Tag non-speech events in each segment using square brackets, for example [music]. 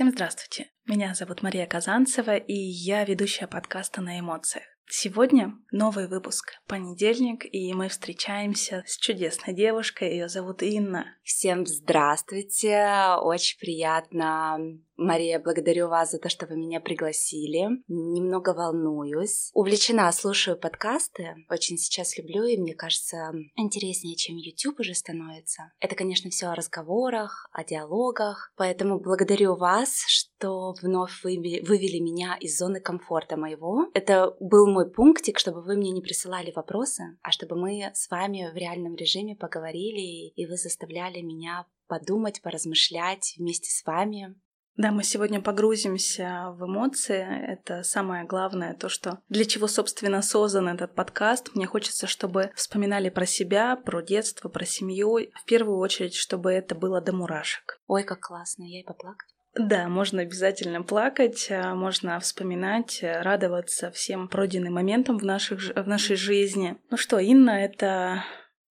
Всем здравствуйте. Меня зовут Мария Казанцева, и я ведущая подкаста «На эмоциях». Сегодня новый выпуск, понедельник, и мы встречаемся с чудесной девушкой, ее зовут Инна. Всем здравствуйте, очень приятно Мария, благодарю вас за то, что вы меня пригласили. Немного волнуюсь. Увлечена, слушаю подкасты. Очень сейчас люблю, и мне кажется, интереснее, чем YouTube уже становится. Это, конечно, все о разговорах, о диалогах. Поэтому благодарю вас, что вновь вывели меня из зоны комфорта моего. Это был мой пунктик, чтобы вы мне не присылали вопросы, а чтобы мы с вами в реальном режиме поговорили, и вы заставляли меня подумать, поразмышлять вместе с вами. Да, мы сегодня погрузимся в эмоции. Это самое главное, то, что для чего, собственно, создан этот подкаст. Мне хочется, чтобы вспоминали про себя, про детство, про семью. В первую очередь, чтобы это было до мурашек. Ой, как классно, я и поплакать. Да, можно обязательно плакать, а можно вспоминать, радоваться всем пройденным моментам в, наших, в нашей жизни. Ну что, Инна — это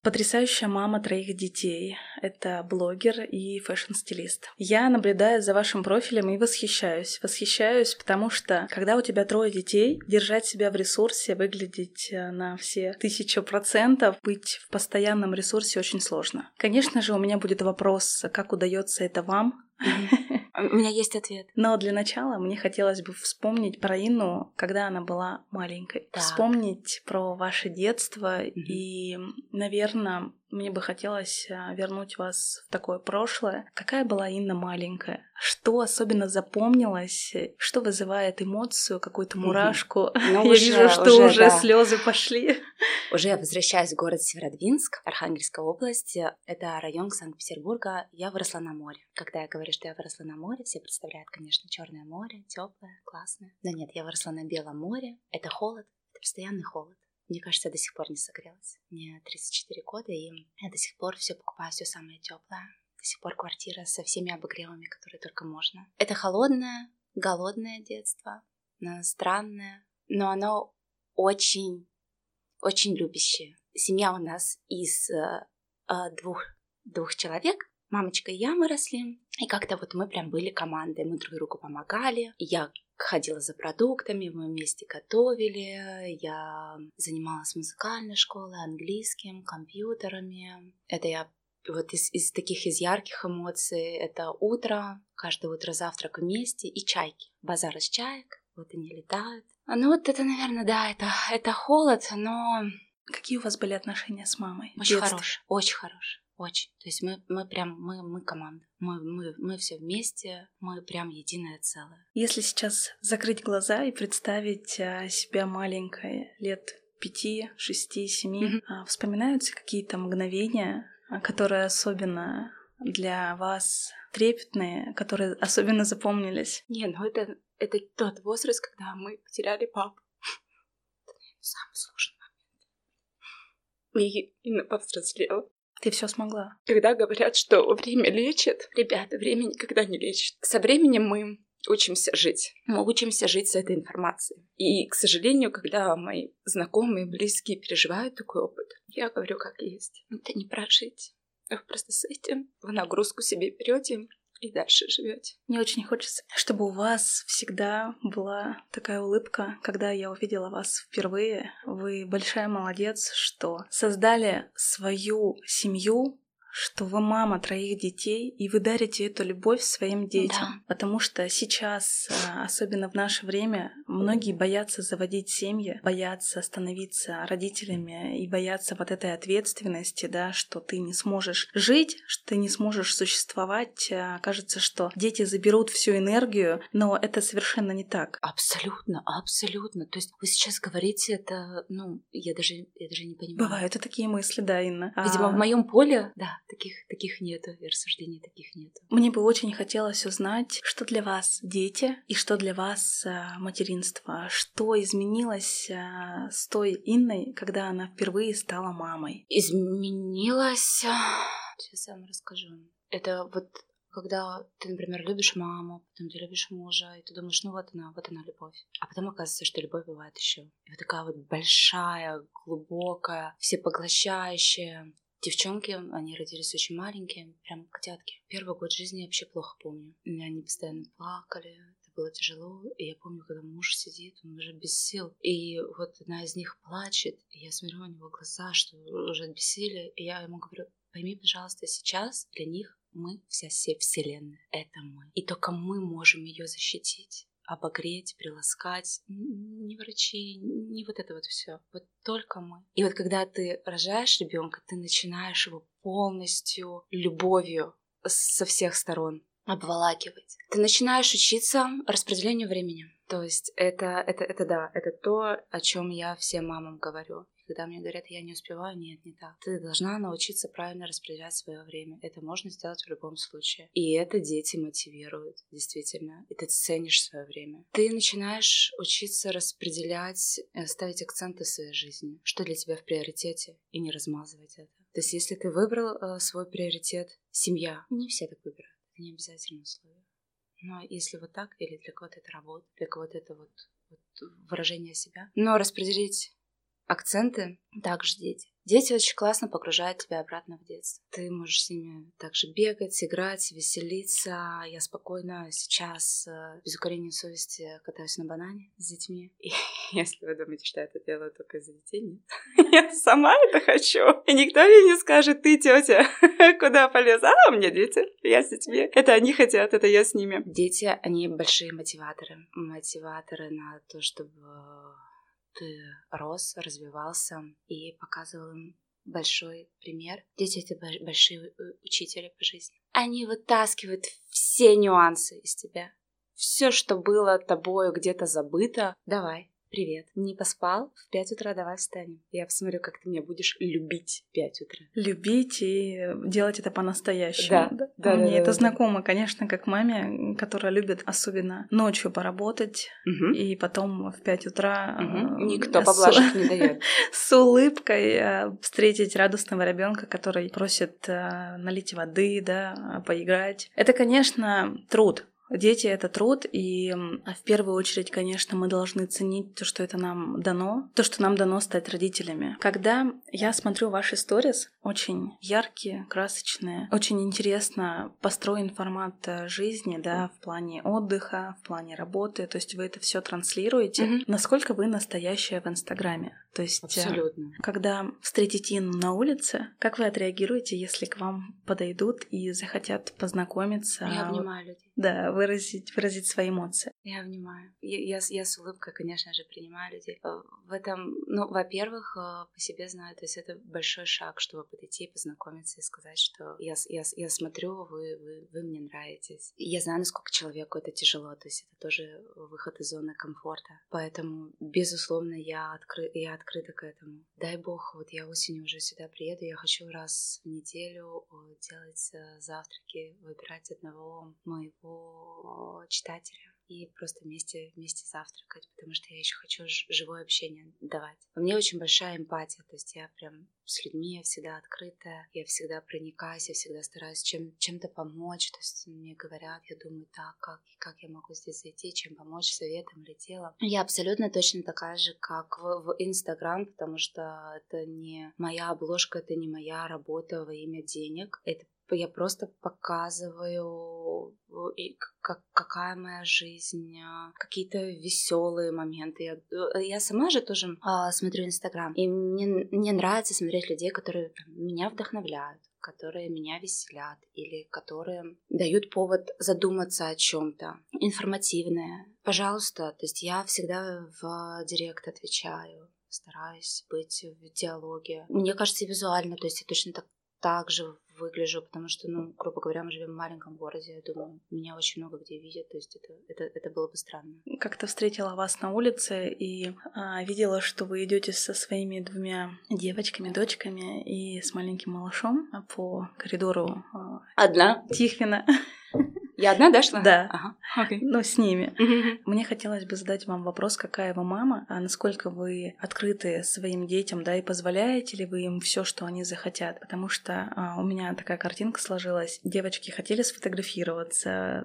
Потрясающая мама троих детей. Это блогер и fashion-стилист. Я наблюдаю за вашим профилем и восхищаюсь. Восхищаюсь, потому что, когда у тебя трое детей, держать себя в ресурсе, выглядеть э, на все тысячу процентов, быть в постоянном ресурсе очень сложно. Конечно же, у меня будет вопрос, как удается это вам, [laughs] у меня есть ответ. Но для начала мне хотелось бы вспомнить про Инну, когда она была маленькой. Так. Вспомнить про ваше детство mm-hmm. и, наверное, мне бы хотелось а, вернуть вас в такое прошлое. Какая была Инна маленькая? Что особенно запомнилось? Что вызывает эмоцию, какую-то мурашку? Ну, [laughs] Я уже, вижу, что уже, уже да. слезы пошли. Уже возвращаюсь в город Северодвинск, Архангельская область. Это район Санкт-Петербурга. Я выросла на море. Когда я говорю, что я выросла на море, все представляют, конечно, Черное море, теплое, классное. Но нет, я выросла на Белом море. Это холод, это постоянный холод. Мне кажется, я до сих пор не согрелась. Мне 34 года, и я до сих пор все покупаю, все самое теплое. До сих пор квартира со всеми обогревами, которые только можно. Это холодное, голодное детство, странное, но оно очень, очень любящее. Семья у нас из э, э, двух, двух человек. Мамочка и я мы росли. И как-то вот мы прям были командой, мы друг другу помогали. Я ходила за продуктами, мы вместе готовили, я занималась музыкальной школой, английским, компьютерами. Это я вот из, из таких из ярких эмоций это утро, каждое утро завтрак вместе и чайки. Базар из чаек, вот они летают. Ну вот это, наверное, да, это, это холод, но... Какие у вас были отношения с мамой? Очень хорошие, очень хорошие. Очень. То есть мы, мы прям, мы, мы команда. Мы, мы, мы все вместе, мы прям единое целое. Если сейчас закрыть глаза и представить а, себя маленькой, лет пяти, шести, семи, mm-hmm. вспоминаются какие-то мгновения, а, которые особенно для вас трепетные, которые особенно запомнились? Не, ну это, это тот возраст, когда мы потеряли папу. [laughs] Самый сложный момент. И Инна повзрослела. Ты все смогла. Когда говорят, что время лечит, ребята, время никогда не лечит. Со временем мы учимся жить. Мы учимся жить с этой информацией. И, к сожалению, когда мои знакомые, близкие переживают такой опыт, я говорю, как есть. Это не прожить. Вы просто с этим в нагрузку себе берете и дальше живете. Мне очень хочется, чтобы у вас всегда была такая улыбка, когда я увидела вас впервые. Вы большая молодец, что создали свою семью что вы мама троих детей, и вы дарите эту любовь своим детям. Да. Потому что сейчас, э, особенно в наше время, многие боятся заводить семьи, боятся становиться родителями и боятся вот этой ответственности, да, что ты не сможешь жить, что ты не сможешь существовать. Э, кажется, что дети заберут всю энергию, но это совершенно не так. Абсолютно, абсолютно. То есть вы сейчас говорите это, ну, я даже, я даже не понимаю. Бывают и такие мысли, да, Инна. Видимо, а... в моем поле, да, таких, таких нету, и рассуждений таких нету. Мне бы очень хотелось узнать, что для вас дети и что для вас а, материнство. Что изменилось а, с той Инной, когда она впервые стала мамой? Изменилось... Сейчас я вам расскажу. Это вот когда ты, например, любишь маму, потом ты любишь мужа, и ты думаешь, ну вот она, вот она любовь. А потом оказывается, что любовь бывает еще. И вот такая вот большая, глубокая, всепоглощающая, Девчонки, они родились очень маленькие, прям котятки. Первый год жизни я вообще плохо помню. Они постоянно плакали, это было тяжело. И я помню, когда муж сидит, он уже без сил. И вот одна из них плачет, и я смотрю на него глаза, что уже от бессилия. И я ему говорю, пойми, пожалуйста, сейчас для них мы вся вселенная. Это мы. И только мы можем ее защитить обогреть, приласкать. Не врачи, не вот это вот все. Вот только мы. И вот когда ты рожаешь ребенка, ты начинаешь его полностью любовью со всех сторон обволакивать. Ты начинаешь учиться распределению времени. То есть это, это, это да, это то, о чем я всем мамам говорю когда мне говорят, я не успеваю, нет, не так. Ты должна научиться правильно распределять свое время. Это можно сделать в любом случае. И это дети мотивируют, действительно. И ты ценишь свое время. Ты начинаешь учиться распределять, э, ставить акценты в своей жизни. Что для тебя в приоритете, и не размазывать это. То есть, если ты выбрал э, свой приоритет, семья, не все так выбирают. Это не обязательно условие. Но если вот так, или для кого-то это работа, для кого-то это вот, вот выражение себя. Но распределить акценты также дети. Дети очень классно погружают тебя обратно в детство. Ты можешь с ними также бегать, играть, веселиться. Я спокойно сейчас э, без укорения совести катаюсь на банане с детьми. [laughs] И если вы думаете, что я это делаю только из-за детей, нет. [laughs] Я сама это хочу. И никто мне не скажет, ты, тетя, [laughs] куда полез? А, у меня дети, я с детьми. Это они хотят, это я с ними. Дети, они большие мотиваторы. Мотиваторы на то, чтобы рос, развивался и показывал им большой пример. Дети — это большие э, учители по жизни. Они вытаскивают все нюансы из тебя. Все, что было тобою где-то забыто, давай, Привет. Не поспал? В пять утра давай встанем. Я посмотрю, как ты меня будешь любить в пять утра. Любить и делать это по-настоящему. Да, да. да Мне да, это да, знакомо, конечно, как маме, которая любит особенно ночью поработать угу. и потом в пять утра угу. никто поблажек не дает. [laughs] С улыбкой э, встретить радостного ребенка, который просит э, налить воды, да, поиграть. Это, конечно, труд. Дети — это труд, и в первую очередь, конечно, мы должны ценить то, что это нам дано, то, что нам дано стать родителями. Когда я смотрю ваши сторис, очень яркие, красочные, очень интересно построен формат э, жизни, да, в плане отдыха, в плане работы, то есть вы это все транслируете. Mm-hmm. Насколько вы настоящая в Инстаграме? То есть, э, Абсолютно. когда встретите Инну на улице, как вы отреагируете, если к вам подойдут и захотят познакомиться? Я обнимаю людей. Да, выразить, выразить свои эмоции. Я внимаю. Я, я, я с улыбкой, конечно же, принимаю людей. Э, в этом, ну, во-первых, э, по себе знаю, то есть это большой шаг, чтобы подойти и познакомиться и сказать, что я, я, я смотрю, вы, вы, вы мне нравитесь. И я знаю, насколько человеку это тяжело, то есть это тоже выход из зоны комфорта. Поэтому, безусловно, я, откры, я открыта к этому. Дай бог, вот я осенью уже сюда приеду, я хочу раз в неделю э, делать завтраки, выбирать одного моего читателя и просто вместе, вместе завтракать, потому что я еще хочу живое общение давать. У меня очень большая эмпатия, то есть я прям с людьми я всегда открытая, я всегда проникаюсь, я всегда стараюсь чем, чем-то помочь, то есть мне говорят, я думаю, так, как, как я могу здесь зайти, чем помочь, советом или телом. Я абсолютно точно такая же, как в Инстаграм, потому что это не моя обложка, это не моя работа во имя денег, это я просто показываю, как, какая моя жизнь, а, какие-то веселые моменты. Я, э, я сама же тоже а, смотрю Инстаграм, и мне, мне нравится смотреть людей, которые меня вдохновляют которые меня веселят или которые дают повод задуматься о чем-то информативное. Пожалуйста, то есть я всегда в директ отвечаю, стараюсь быть в диалоге. Мне кажется, визуально, то есть я точно так, так же выгляжу, потому что, ну, грубо говоря, мы живем в маленьком городе, я думаю, меня очень много где видят, то есть это, это, это было бы странно. Как-то встретила вас на улице и а, видела, что вы идете со своими двумя девочками, дочками и с маленьким малышом по коридору а, Одна? Тихвина. Я одна, да, шла? Да. Ага. Okay. Ну, с ними. Мне хотелось бы задать вам вопрос, какая вы мама, а насколько вы открыты своим детям, да, и позволяете ли вы им все, что они захотят? Потому что а, у меня такая картинка сложилась. Девочки хотели сфотографироваться,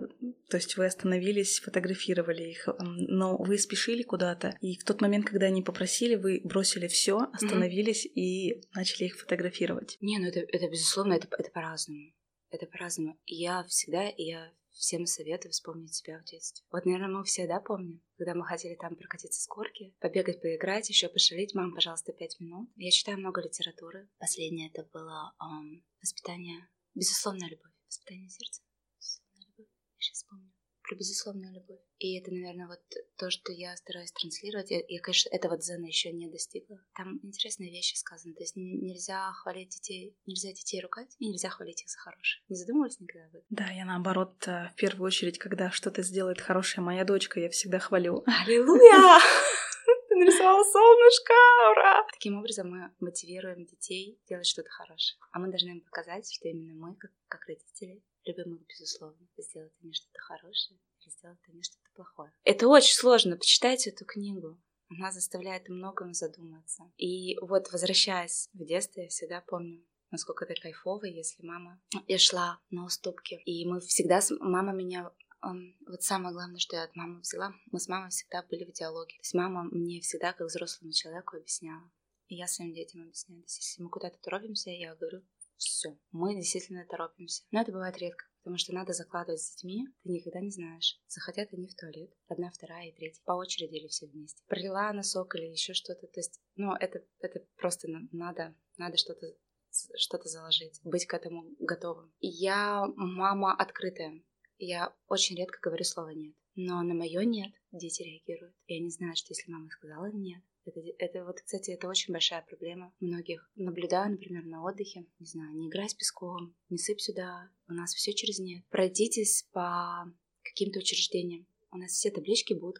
то есть вы остановились, фотографировали их, но вы спешили куда-то, и в тот момент, когда они попросили, вы бросили все, остановились mm-hmm. и начали их фотографировать. Не, ну это, это безусловно, это, это по-разному. Это по-разному. Я всегда, я всем советую вспомнить себя в детстве. Вот, наверное, мы все, да, помним, когда мы хотели там прокатиться с горки, побегать, поиграть, еще пошалить, мам, пожалуйста, пять минут. Я читаю много литературы. Последнее это было эм, воспитание, безусловная любовь, воспитание сердца. Безусловная любовь. Я сейчас помню про безусловную любовь. И это, наверное, вот то, что я стараюсь транслировать. Я, я конечно, этого дзена еще не достигла. Там интересные вещи сказаны. То есть нельзя хвалить детей, нельзя детей ругать, и нельзя хвалить их за хорошее. Не задумывались никогда об этом? Да, я наоборот, э, в первую очередь, когда что-то сделает хорошая моя дочка, я всегда хвалю. [laughs] Аллилуйя! [laughs] Ты нарисовала солнышко! Ура! Таким образом мы мотивируем детей делать что-то хорошее. А мы должны им показать, что именно мы, как, как родители, любим их, безусловно, сделать они что-то хорошее или сделать они что-то плохое. Это очень сложно. Почитайте эту книгу. Она заставляет о многом задуматься. И вот, возвращаясь в детство, я всегда помню, насколько это кайфово, если мама... Я шла на уступки, и мы всегда... Мама меня вот самое главное, что я от мамы взяла, мы с мамой всегда были в диалоге. То есть мама мне всегда, как взрослому человеку, объясняла. И я своим детям объясняю. То есть если мы куда-то торопимся, я говорю, все, мы действительно торопимся. Но это бывает редко, потому что надо закладывать с детьми, ты никогда не знаешь, захотят они в туалет, одна, вторая и третья, по очереди или все вместе. Пролила носок или еще что-то, то есть, ну, это, это просто надо, надо что-то что-то заложить, быть к этому готовым. Я мама открытая, я очень редко говорю слово «нет». Но на мое «нет» дети реагируют. И они знают, что если мама сказала «нет», это, это вот, кстати, это очень большая проблема многих. Наблюдаю, например, на отдыхе, не знаю, не играй с песком, не сыпь сюда, у нас все через нет. Пройдитесь по каким-то учреждениям. У нас все таблички будут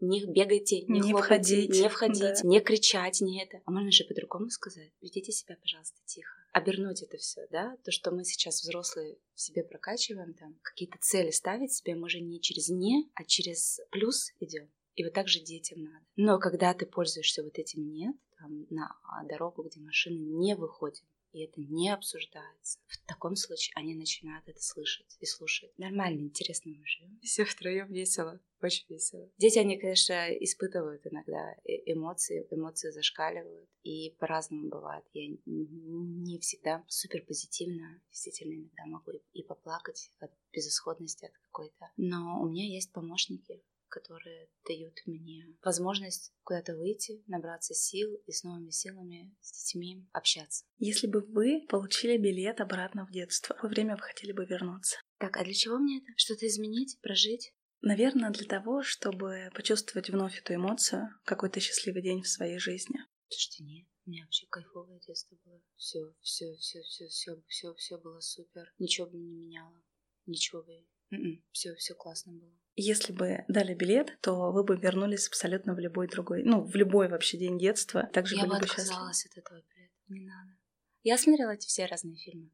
не бегайте, не, не хлопайте, входить, не входить, да. не кричать, не это. А можно же по-другому сказать. Ведите себя, пожалуйста, тихо. Обернуть это все, да? То, что мы сейчас взрослые в себе прокачиваем, там какие-то цели ставить себе, мы же не через не, а через плюс идем. И вот так же детям надо. Но когда ты пользуешься вот этим нет, там, на дорогу, где машины не выходят, и это не обсуждается. В таком случае они начинают это слышать и слушать. Нормально, интересно мы живем. Все втроем весело, очень весело. Дети, они, конечно, испытывают иногда эмоции, эмоции зашкаливают, и по-разному бывает. Я не всегда супер позитивно, действительно, иногда могу и поплакать от безысходности от какой-то. Но у меня есть помощники, которые дают мне возможность куда-то выйти, набраться сил и с новыми силами с детьми общаться. Если бы вы получили билет обратно в детство, какое время вы хотели бы вернуться? Так, а для чего мне это? Что-то изменить, прожить? Наверное, для того, чтобы почувствовать вновь эту эмоцию, какой-то счастливый день в своей жизни. Слушайте, нет. У меня вообще кайфовое детство было. Все, все, все, все, все, все, все было супер. Ничего бы не меняло. Ничего бы. Все, все классно было. Если бы дали билет, то вы бы вернулись абсолютно в любой другой, ну, в любой вообще день детства. Также Я были бы отказалась от этого билета. Не надо. Я смотрела эти все разные фильмы,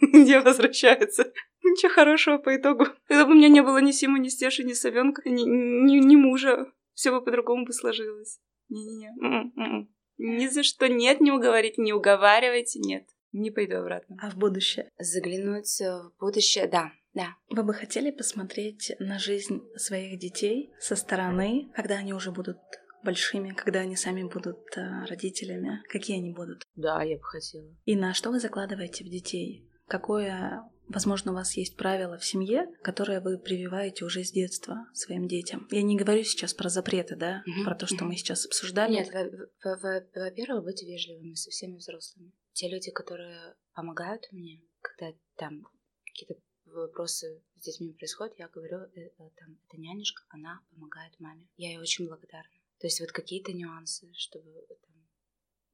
[laughs] где возвращаются. Ничего хорошего по итогу. Когда бы у меня не было ни Симы, ни Стеши, ни Савенка, ни, ни, ни мужа, все бы по-другому бы сложилось. Не-не-не. М-м, м-м. Ни за что нет, не уговорить, не уговаривайте, нет. Не пойду обратно. А в будущее? Заглянуть в будущее, да. Да. Вы бы хотели посмотреть на жизнь своих детей со стороны, когда они уже будут большими, когда они сами будут э, родителями? Какие они будут? Да, я бы хотела. И на что вы закладываете в детей? Какое, возможно, у вас есть правило в семье, которое вы прививаете уже с детства своим детям? Я не говорю сейчас про запреты, да, угу, про то, что угу. мы сейчас обсуждали. Нет, во-первых, быть вежливыми со всеми взрослыми. Те люди, которые помогают мне, когда там какие-то вопросы с детьми происходят, я говорю, э, э, там, это нянюшка, она помогает маме. Я ей очень благодарна. То есть вот какие-то нюансы, чтобы там,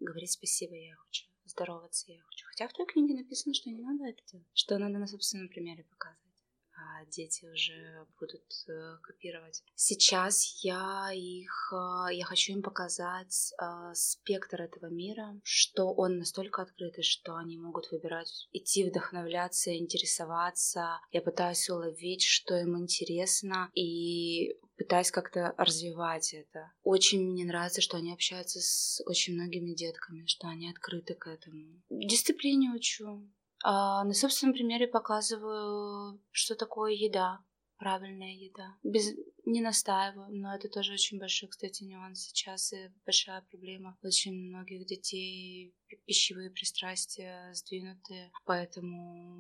говорить спасибо я хочу, здороваться я хочу. Хотя в той книге написано, что не надо это делать, что надо на собственном примере показывать. А дети уже будут э, копировать. Сейчас я их, э, я хочу им показать э, спектр этого мира, что он настолько открытый, что они могут выбирать, идти вдохновляться, интересоваться. Я пытаюсь уловить, что им интересно, и пытаюсь как-то развивать это. Очень мне нравится, что они общаются с очень многими детками, что они открыты к этому. Дисциплине учу. А на собственном примере показываю, что такое еда, правильная еда. Без, не настаиваю, но это тоже очень большой, кстати, нюанс сейчас и большая проблема. Очень многих детей пищевые пристрастия сдвинуты, поэтому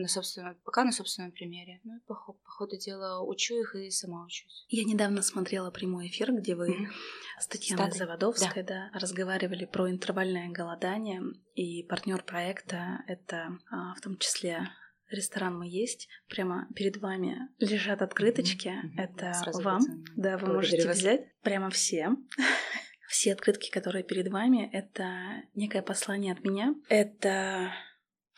на собственном, пока на собственном примере. Ну по, по ходу дела учу их и сама учусь. Я недавно смотрела прямой эфир, где вы mm-hmm. с Татьяной Статы. Заводовской да. Да, разговаривали про интервальное голодание, и партнер проекта это а, в том числе ресторан мы есть, прямо перед вами лежат открыточки. Mm-hmm. Это Сразу вам, да, вы Благодарю можете вас. взять прямо все. [laughs] все открытки, которые перед вами, это некое послание от меня. Это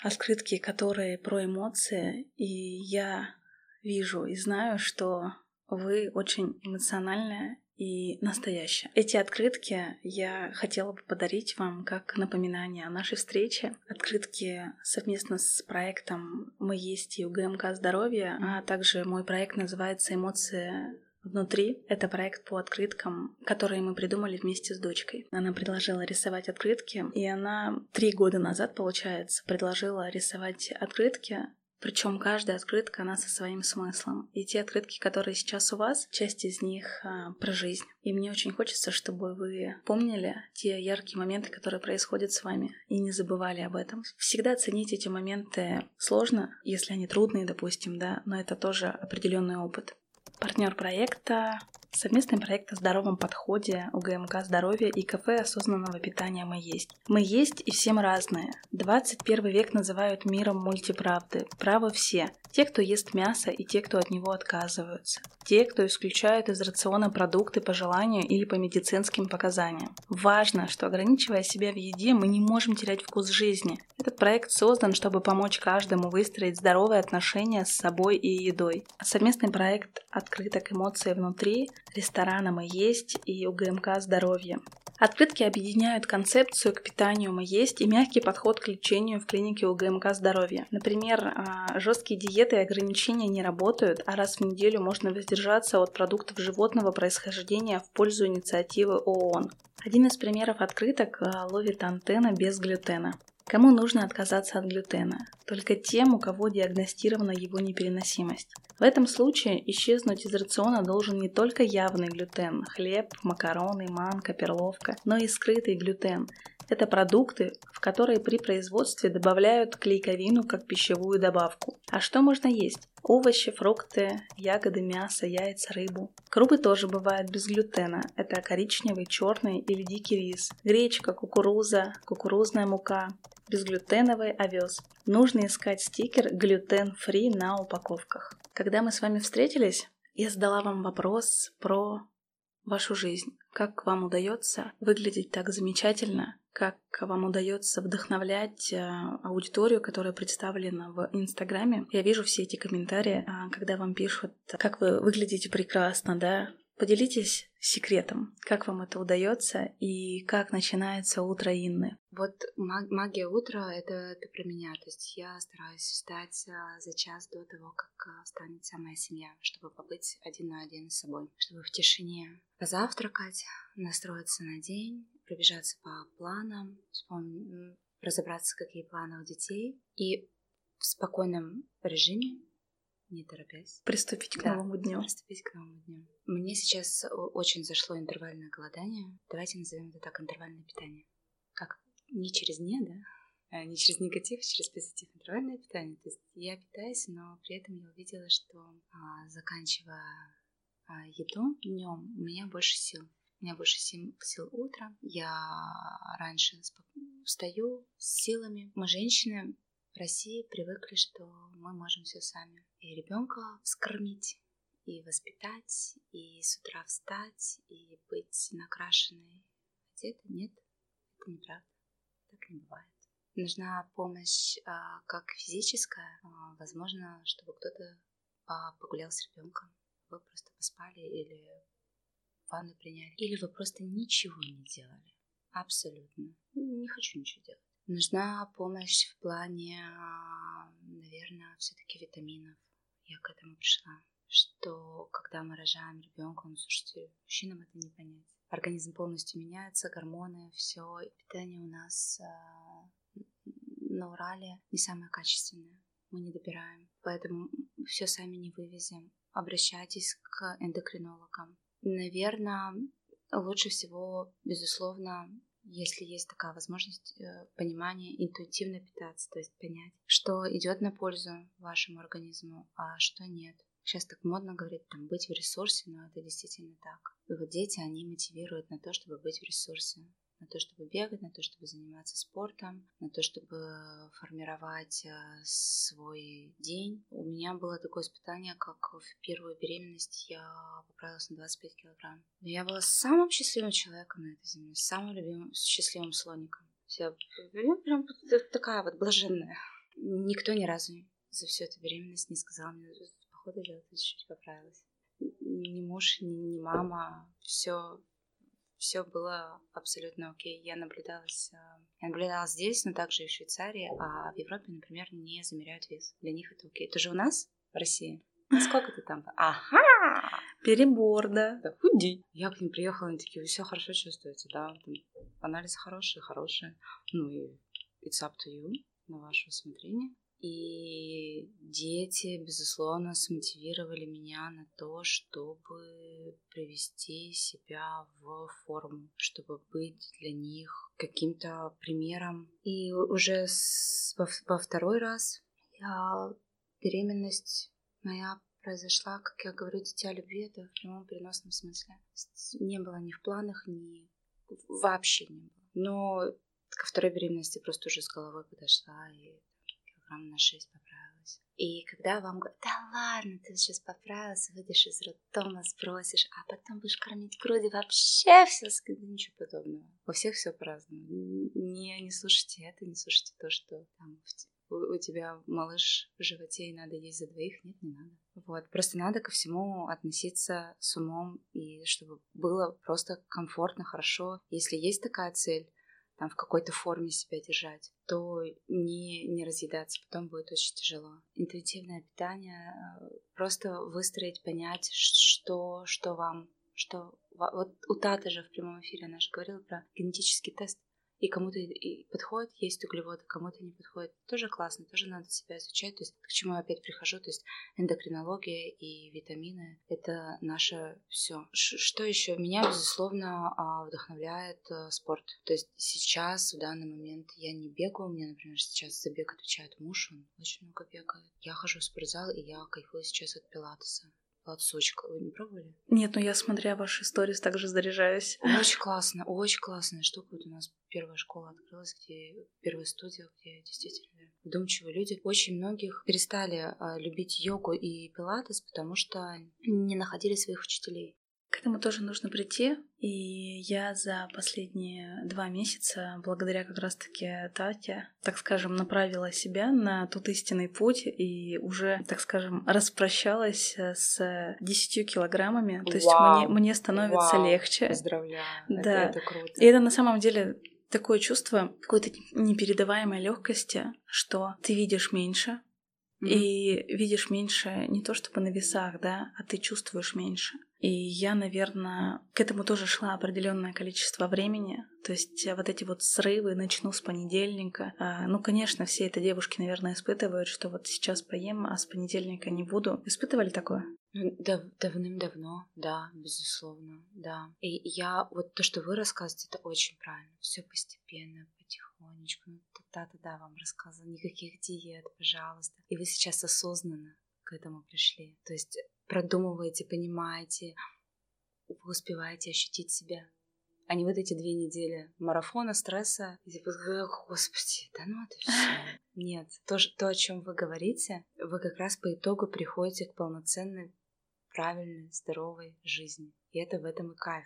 открытки, которые про эмоции, и я вижу и знаю, что вы очень эмоциональная и настоящее. Эти открытки я хотела бы подарить вам как напоминание о нашей встрече. Открытки совместно с проектом «Мы есть» и УГМК «Здоровье», а также мой проект называется «Эмоции Внутри это проект по открыткам, которые мы придумали вместе с дочкой. Она предложила рисовать открытки, и она три года назад, получается, предложила рисовать открытки причем каждая открытка, она со своим смыслом. И те открытки, которые сейчас у вас, часть из них а, про жизнь. И мне очень хочется, чтобы вы помнили те яркие моменты, которые происходят с вами, и не забывали об этом. Всегда ценить эти моменты сложно, если они трудные, допустим, да, но это тоже определенный опыт. Партнер проекта Совместный проект о здоровом подходе УГМК «Здоровье» и кафе осознанного питания «Мы есть». Мы есть и всем разные. 21 век называют миром мультиправды. Правы все. Те, кто ест мясо, и те, кто от него отказываются. Те, кто исключают из рациона продукты по желанию или по медицинским показаниям. Важно, что ограничивая себя в еде, мы не можем терять вкус жизни. Этот проект создан, чтобы помочь каждому выстроить здоровые отношения с собой и едой. Совместный проект «Открыток эмоции внутри» ресторана «Мы есть» и УГМК «Здоровье». Открытки объединяют концепцию к питанию «Мы есть» и мягкий подход к лечению в клинике УГМК «Здоровье». Например, а, жесткие диеты и ограничения не работают, а раз в неделю можно воздержаться от продуктов животного происхождения в пользу инициативы ООН. Один из примеров открыток а, ловит антенна без глютена. Кому нужно отказаться от глютена? Только тем, у кого диагностирована его непереносимость. В этом случае исчезнуть из рациона должен не только явный глютен – хлеб, макароны, манка, перловка, но и скрытый глютен – это продукты, в которые при производстве добавляют клейковину как пищевую добавку. А что можно есть? Овощи, фрукты, ягоды, мясо, яйца, рыбу. Крупы тоже бывают без глютена. Это коричневый, черный или дикий рис, гречка, кукуруза, кукурузная мука, безглютеновый овес. Нужно искать стикер «Глютен-фри» на упаковках. Когда мы с вами встретились, я задала вам вопрос про вашу жизнь. Как вам удается выглядеть так замечательно? Как вам удается вдохновлять э, аудиторию, которая представлена в Инстаграме? Я вижу все эти комментарии, а, когда вам пишут, как вы выглядите прекрасно, да? Поделитесь секретом, как вам это удается и как начинается утро Инны. Вот магия утра это, это про меня. То есть я стараюсь встать а, за час до того, как а, встанет вся моя семья, чтобы побыть один на один с собой, чтобы в тишине позавтракать, настроиться на день, пробежаться по планам, разобраться, какие планы у детей и в спокойном режиме не торопясь. Приступить к да, новому дню. Приступить к новому дню. Мне сейчас очень зашло интервальное голодание. Давайте назовем это так интервальное питание. Как не через «не», да? А не через негатив, а через позитив. Интервальное питание. То есть я питаюсь, но при этом я увидела, что а, заканчивая а, еду днем, у меня больше сил. У меня больше сил, сил утром. Я раньше встаю с силами. Мы женщины в России привыкли, что мы можем все сами. И ребенка вскормить, и воспитать, и с утра встать, и быть накрашенной. Одета? Нет, это неправда. Так не бывает. Нужна помощь а, как физическая, а, возможно, чтобы кто-то погулял с ребенком, вы просто поспали или ванну приняли, или вы просто ничего не делали. Абсолютно. Не хочу ничего делать. Нужна помощь в плане, наверное, все-таки витаминов. Я к этому пришла. Что когда мы рожаем ребенка, ну слушайте, мужчинам это не понять. Организм полностью меняется, гормоны, все. Питание у нас э, на Урале не самое качественное. Мы не добираем. Поэтому все сами не вывезем. Обращайтесь к эндокринологам. Наверное, лучше всего, безусловно, если есть такая возможность э, понимания, интуитивно питаться, то есть понять, что идет на пользу вашему организму, а что нет. Сейчас так модно говорить, там, быть в ресурсе, но это действительно так. И вот дети, они мотивируют на то, чтобы быть в ресурсе на то, чтобы бегать, на то, чтобы заниматься спортом, на то, чтобы формировать э, свой день. У меня было такое испытание, как в первую беременность я поправилась на 25 килограмм. Но я была самым счастливым человеком на этой земле, самым любимым, счастливым слоником. Я прям такая вот блаженная. Никто ни разу за всю эту беременность не сказал мне, походу, я чуть-чуть поправилась. Ни муж, ни мама, все все было абсолютно окей. Я наблюдалась, а, я наблюдала здесь, но также и в Швейцарии, а в Европе, например, не замеряют вес. Для них это окей. Это же у нас в России? Сколько ты там? Ага! Перебор, да. Да худи. Я к ним приехала, они такие, вы все хорошо чувствуете, да? Там анализы хорошие, хорошие. Ну и it's up to you, на ваше усмотрение. И дети, безусловно, смотивировали меня на то, чтобы привести себя в форму, чтобы быть для них каким-то примером. И уже с, во, во второй раз я беременность моя произошла, как я говорю, дитя любви, это в прямом переносном смысле. Не было ни в планах, ни вообще не было. Но ко второй беременности просто уже с головой подошла и килограмм на 6 поправилась. И когда вам говорят, да ладно, ты сейчас поправилась, выйдешь из роддома, сбросишь, а потом будешь кормить груди, вообще все, ничего подобного. У всех все по-разному. Не, не слушайте это, не слушайте то, что там у, у тебя малыш в животе и надо есть за двоих. Нет, не надо. Вот, просто надо ко всему относиться с умом, и чтобы было просто комфортно, хорошо. Если есть такая цель, там, в какой-то форме себя держать, то не, не разъедаться потом будет очень тяжело. Интуитивное питание, э, просто выстроить, понять, что, что вам, что... Вот у Таты же в прямом эфире она же говорила про генетический тест и кому-то и подходит есть углеводы, кому-то не подходит. Тоже классно, тоже надо себя изучать. То есть к чему я опять прихожу, то есть эндокринология и витамины — это наше все. Что еще? Меня, безусловно, а, вдохновляет э, спорт. То есть сейчас, в данный момент, я не бегаю. У меня, например, сейчас за бег отвечает муж, он очень много бегает. Я хожу в спортзал, и я кайфую сейчас от пилатеса подсочка. Вы не пробовали? Нет, но я, смотря ваши сторис, также заряжаюсь. Очень классно, очень классная штука. Вот у нас первая школа открылась, где первая студия, где действительно вдумчивые люди. Очень многих перестали а, любить йогу и пилатес, потому что не находили своих учителей. К этому тоже нужно прийти. И я за последние два месяца, благодаря как раз-таки Тате, так скажем, направила себя на тот истинный путь и уже, так скажем, распрощалась с 10 килограммами. То есть мне, мне становится Вау. легче. Поздравляю. Да. Это, это круто. И это на самом деле такое чувство какой-то непередаваемой легкости, что ты видишь меньше, mm-hmm. и видишь меньше не то чтобы на весах, да, а ты чувствуешь меньше. И я, наверное, к этому тоже шла определенное количество времени. То есть вот эти вот срывы начну с понедельника. А, ну, конечно, все это девушки, наверное, испытывают, что вот сейчас поем, а с понедельника не буду. Испытывали такое? Дав давным-давно, да, безусловно, да. И я, вот то, что вы рассказываете, это очень правильно. Все постепенно, потихонечку. Ну, та-та, да, вам рассказывала, никаких диет, пожалуйста. И вы сейчас осознанно к этому пришли. То есть продумываете, понимаете, вы успеваете ощутить себя. А не вот эти две недели марафона, стресса, и типа, господи, да ну это все. [laughs] Нет, то, то, о чем вы говорите, вы как раз по итогу приходите к полноценной, правильной, здоровой жизни. И это в этом и кайф.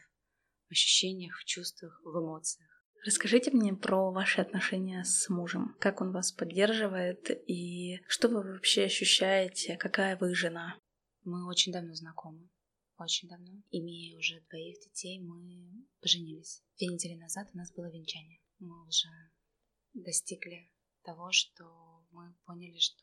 В ощущениях, в чувствах, в эмоциях. Расскажите мне про ваши отношения с мужем. Как он вас поддерживает и что вы вообще ощущаете? Какая вы жена? Мы очень давно знакомы. Очень давно. Имея уже двоих детей, мы поженились. Две недели назад у нас было венчание. Мы уже достигли того, что мы поняли, что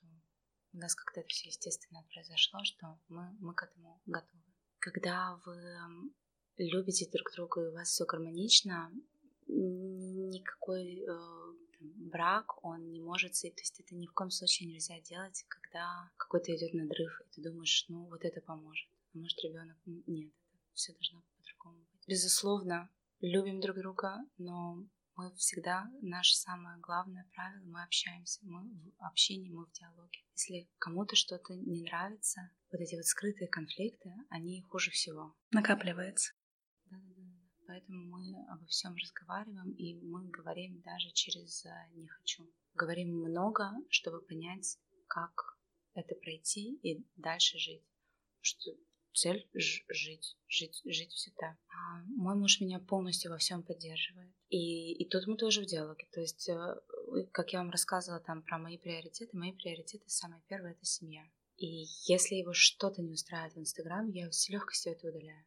у нас как-то это все естественно произошло, что мы, мы к этому готовы. Когда вы любите друг друга и у вас все гармонично, никакой э, брак, он не может, то есть это ни в коем случае нельзя делать, когда какой-то идет надрыв, и ты думаешь, ну вот это поможет, а может ребенок нет, это все должно по-другому быть. Безусловно, любим друг друга, но мы всегда, наше самое главное правило, мы общаемся, мы в общении, мы в диалоге. Если кому-то что-то не нравится, вот эти вот скрытые конфликты, они хуже всего. Накапливается. Поэтому мы обо всем разговариваем, и мы говорим даже через э, «не хочу». Говорим много, чтобы понять, как это пройти и дальше жить. Что цель жить, жить, жить всегда. А мой муж меня полностью во всем поддерживает. И, и тут мы тоже в диалоге. То есть, э, как я вам рассказывала там про мои приоритеты, мои приоритеты самое первое это семья. И если его что-то не устраивает в Инстаграм, я с легкостью это удаляю.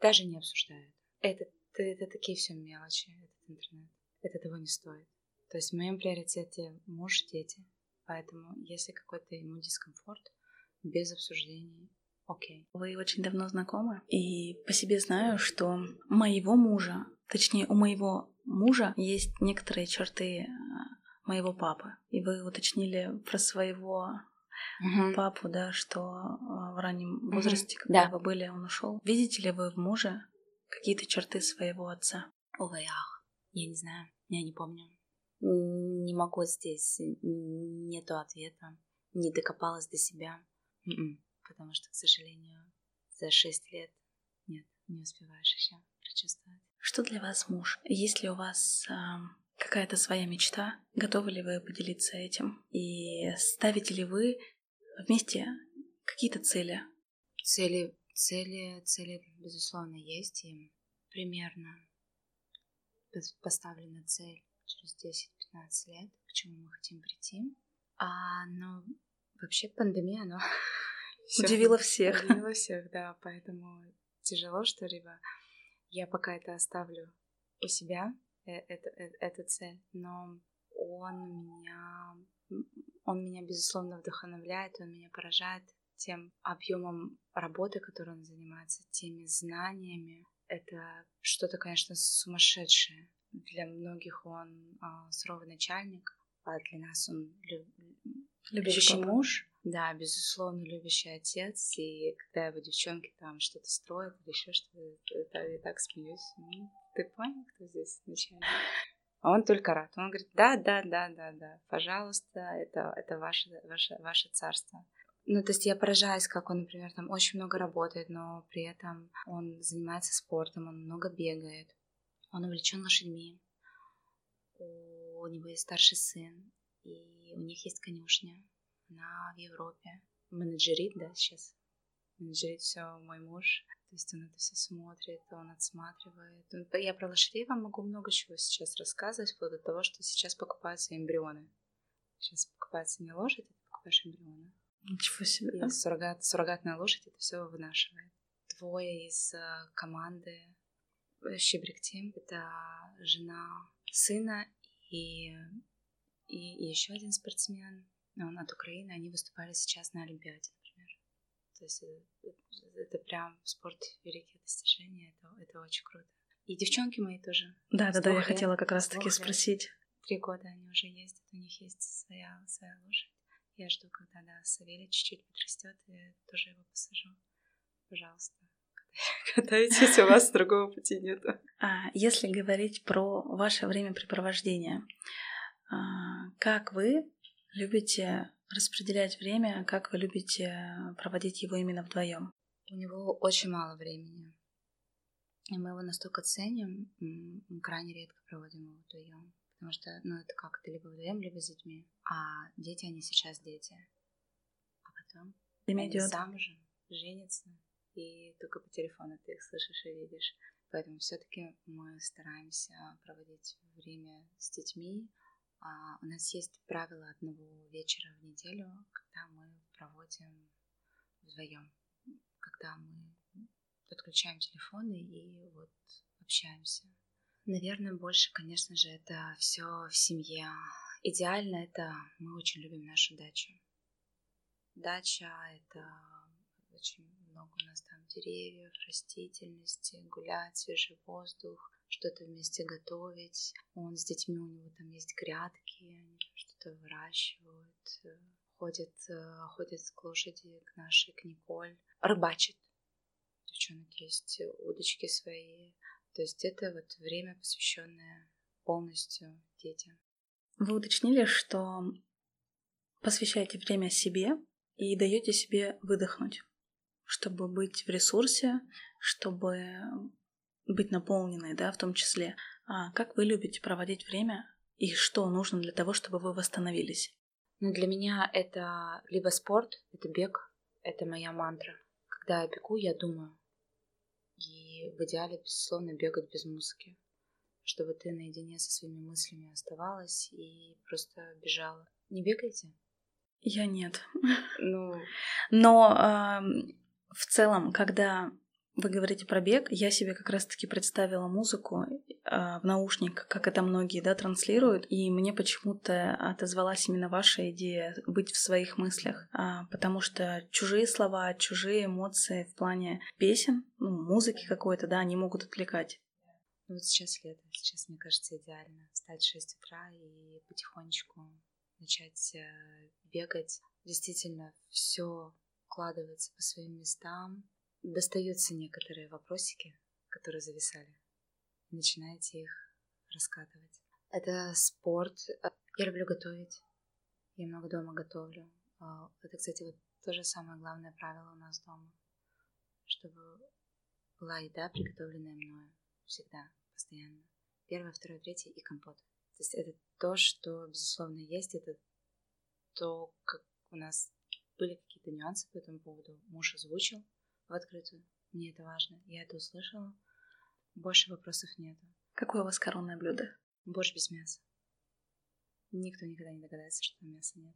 Даже не обсуждаю. Это, это такие все мелочи, этот интернет. Это того не стоит. То есть в моем приоритете муж, дети. Поэтому если какой-то ему дискомфорт, без обсуждений Окей. Вы очень давно знакомы, и по себе знаю, что моего мужа, точнее, у моего мужа есть некоторые черты а, моего папы. И вы уточнили про своего uh папу, да, что а, в раннем возрасте, uh когда да. вы были, он ушел. Видите ли вы в муже какие-то черты своего отца? Увы, ах, я не знаю, я не помню. Не могу здесь, нету ответа, не докопалась до себя. М-м потому что, к сожалению, за шесть лет нет, не успеваешь еще прочувствовать. Что для вас муж? Есть ли у вас э, какая-то своя мечта? Готовы ли вы поделиться этим? И ставите ли вы вместе какие-то цели? Цели, цели, цели, безусловно, есть. И примерно поставлена цель через 10-15 лет, к чему мы хотим прийти. А, но вообще пандемия, она. [laughs] Удивила всех. Удивила всех, да. Поэтому тяжело что-либо. Я пока это оставлю у себя, э, это, это, эту цель. Но он меня, он меня, безусловно, вдохновляет, он меня поражает тем объемом работы, которой он занимается, теми знаниями. Это что-то, конечно, сумасшедшее. Для многих он а, суровый начальник, а для нас он люб... любящий муж. Да, безусловно, любящий отец. И когда его девчонки там что-то строят или еще что-то, я так смеюсь. Ну, ты понял, кто здесь начальник? А он только рад. Он говорит, да, да, да, да, да, пожалуйста, это, это ваше, ваше, ваше царство. Ну, то есть я поражаюсь, как он, например, там очень много работает, но при этом он занимается спортом, он много бегает, он увлечен лошадьми. У него есть старший сын, и у них есть конюшня она в Европе. Менеджерит, да, сейчас. Менеджерит все мой муж. То есть он это все смотрит, он отсматривает. Я про лошадей вам могу много чего сейчас рассказывать, вплоть до того, что сейчас покупаются эмбрионы. Сейчас покупается не лошадь, а покупаешь эмбрионы. Ничего себе. И суррогат, суррогатная лошадь это все вынашивает. Двое из э, команды Щебрик Тим — это жена сына и, и, и еще один спортсмен, он от Украины, они выступали сейчас на Олимпиаде, например. То есть это, это прям спорт великих достижений, это, это очень круто. И девчонки мои тоже. Да, да, да, я хотела как раз таки спросить. Три года они уже ездят, у них есть своя, своя лошадь. Я жду, когда, да, Савелий чуть-чуть подрастет, и тоже его посажу. Пожалуйста, [laughs] катайтесь, у вас другого пути нет. А если говорить про ваше времяпрепровождение, а, как вы любите распределять время, как вы любите проводить его именно вдвоем? У него очень мало времени. И мы его настолько ценим, мы крайне редко проводим его вдвоем. Потому что, ну, это как, ты либо вдвоем, либо с детьми. А дети, они сейчас дети. А потом Время они идет. замужем, женятся, и только по телефону ты их слышишь и видишь. Поэтому все-таки мы стараемся проводить время с детьми, а, у нас есть правило одного вечера в неделю, когда мы проводим вдвоем. когда мы подключаем телефоны и вот общаемся. Наверное, больше, конечно же, это все в семье. Идеально это мы очень любим нашу дачу. Дача — это очень много у нас там деревьев, растительности, гулять, свежий воздух, что-то вместе готовить. Он с детьми, у него там есть грядки, они что-то выращивают, ходят, ходят к лошади, к нашей, к Николь, рыбачит. Девчонок есть удочки свои. То есть это вот время, посвященное полностью детям. Вы уточнили, что посвящаете время себе и даете себе выдохнуть, чтобы быть в ресурсе, чтобы быть наполненной, да, в том числе. А как вы любите проводить время и что нужно для того, чтобы вы восстановились? Ну, для меня это либо спорт, это бег, это моя мантра. Когда я бегу, я думаю. И в идеале, безусловно, бегать без музыки. Чтобы ты наедине со своими мыслями оставалась и просто бежала. Не бегаете? Я нет. Ну... Но э, в целом, когда вы говорите про бег, я себе как раз-таки представила музыку э, в наушниках, как это многие, да, транслируют, и мне почему-то отозвалась именно ваша идея быть в своих мыслях, а, потому что чужие слова, чужие эмоции в плане песен, ну, музыки какой-то, да, они могут отвлекать. Ну вот сейчас лето, сейчас, мне кажется, идеально встать в 6 утра и потихонечку начать э, бегать. Действительно, все укладывается по своим местам, достаются некоторые вопросики, которые зависали. Начинаете их раскатывать. Это спорт. Я люблю готовить. Я много дома готовлю. А, это, кстати, вот тоже самое главное правило у нас дома. Чтобы была еда, приготовленная мною. Всегда, постоянно. Первое, второе, третье и компот. То есть это то, что, безусловно, есть. Это то, как у нас были какие-то нюансы по этому поводу. Муж озвучил в открытую. Мне это важно. Я это услышала. Больше вопросов нету. Какое у вас коронное блюдо? Борщ без мяса. Никто никогда не догадается, что там мяса нет.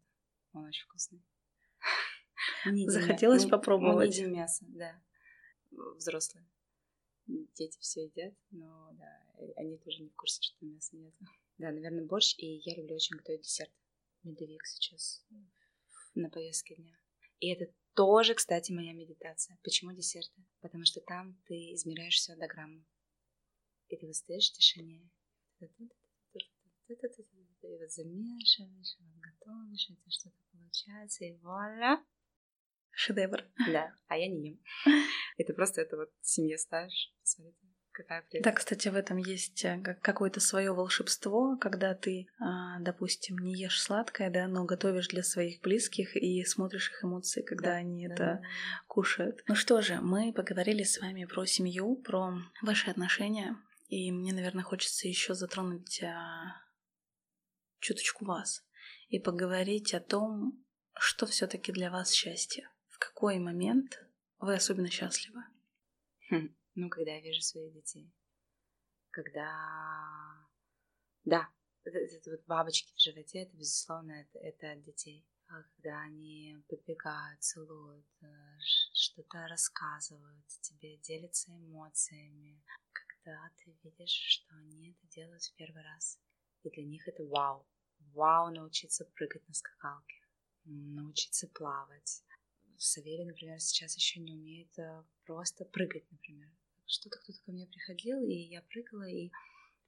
Он очень вкусный. [laughs] Захотелось попробовать. Мы едим мясо, да. Взрослые. Дети все едят, но да, они тоже не в курсе, что мяса нет. Да, наверное, борщ, и я люблю очень готовить десерт. Медовик сейчас на повестке дня. И это тоже, кстати, моя медитация. Почему десерты? Потому что там ты измеряешь все до грамма. И ты вот стоишь в тишине. И вот замешиваешь, вот готовишь, это что-то получается, и вуаля! Шедевр. Да, а я не ем. [laughs] Это просто это вот семье ставишь, посмотрите прелесть. Да, кстати, в этом есть э, какое-то свое волшебство, когда ты, а, допустим, не ешь сладкое, да, но готовишь для своих близких и смотришь их эмоции, когда да, они да, это да. кушают. Ну что же, мы поговорили с вами про семью, про ваши отношения, и мне, наверное, хочется еще затронуть а, чуточку вас и поговорить о том, что все-таки для вас счастье. В какой момент вы особенно счастливы? Хм. Ну, когда я вижу своих детей. Когда... Да, это, вот бабочки в животе, это, безусловно, это, это от детей. А когда они подбегают, целуют, э, что-то рассказывают тебе, делятся эмоциями. Когда ты видишь, что они это делают в первый раз. И для них это вау. Вау научиться прыгать на скакалке, научиться плавать. Савелий, например, сейчас еще не умеет э, просто прыгать, например что-то кто-то ко мне приходил, и я прыгала, и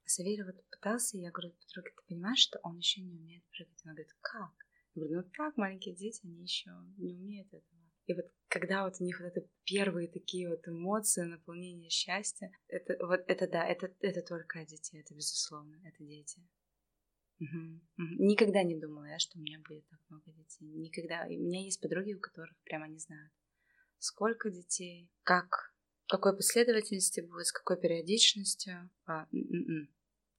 Савелий вот пытался, и я говорю, подруга, ты понимаешь, что он еще не умеет прыгать? Она говорит, как? Я говорю, ну так, маленькие дети, они еще не умеют этого. И вот когда вот у них вот это первые такие вот эмоции, наполнение счастья, это вот это да, это, это только дети, это безусловно, это дети. Угу, угу. Никогда не думала я, что у меня будет так много детей. Никогда. И у меня есть подруги, у которых прямо не знают, сколько детей, как в какой последовательности будет, с какой периодичностью. А, м-м-м.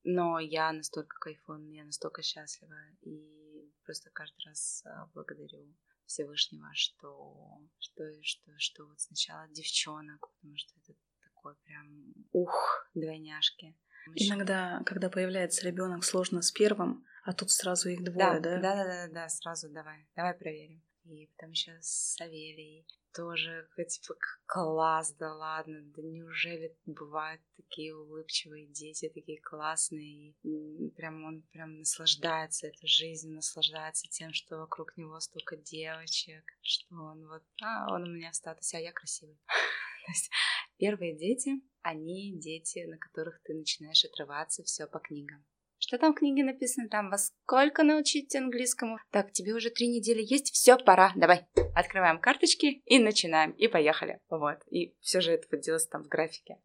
Но я настолько кайфую, я настолько счастлива. И просто каждый раз а, благодарю Всевышнего, что, что, что, что вот сначала девчонок, потому что это такой прям ух, двойняшки. Иногда, когда появляется ребенок, сложно с первым, а тут сразу их двое, да? Да, да, да, да, да, сразу давай, давай проверим. И потом еще Савелий тоже, типа, класс, да ладно, да неужели бывают такие улыбчивые дети, такие классные, и прям он прям наслаждается этой жизнью, наслаждается тем, что вокруг него столько девочек, что он вот, а, он у меня в статусе, а я красивый. [laughs] То есть первые дети, они дети, на которых ты начинаешь отрываться все по книгам. Что там в книге написано? Там во сколько научить английскому? Так, тебе уже три недели есть, все, пора, давай. Открываем карточки и начинаем, и поехали. Вот. И все же это вот делалось там в графике.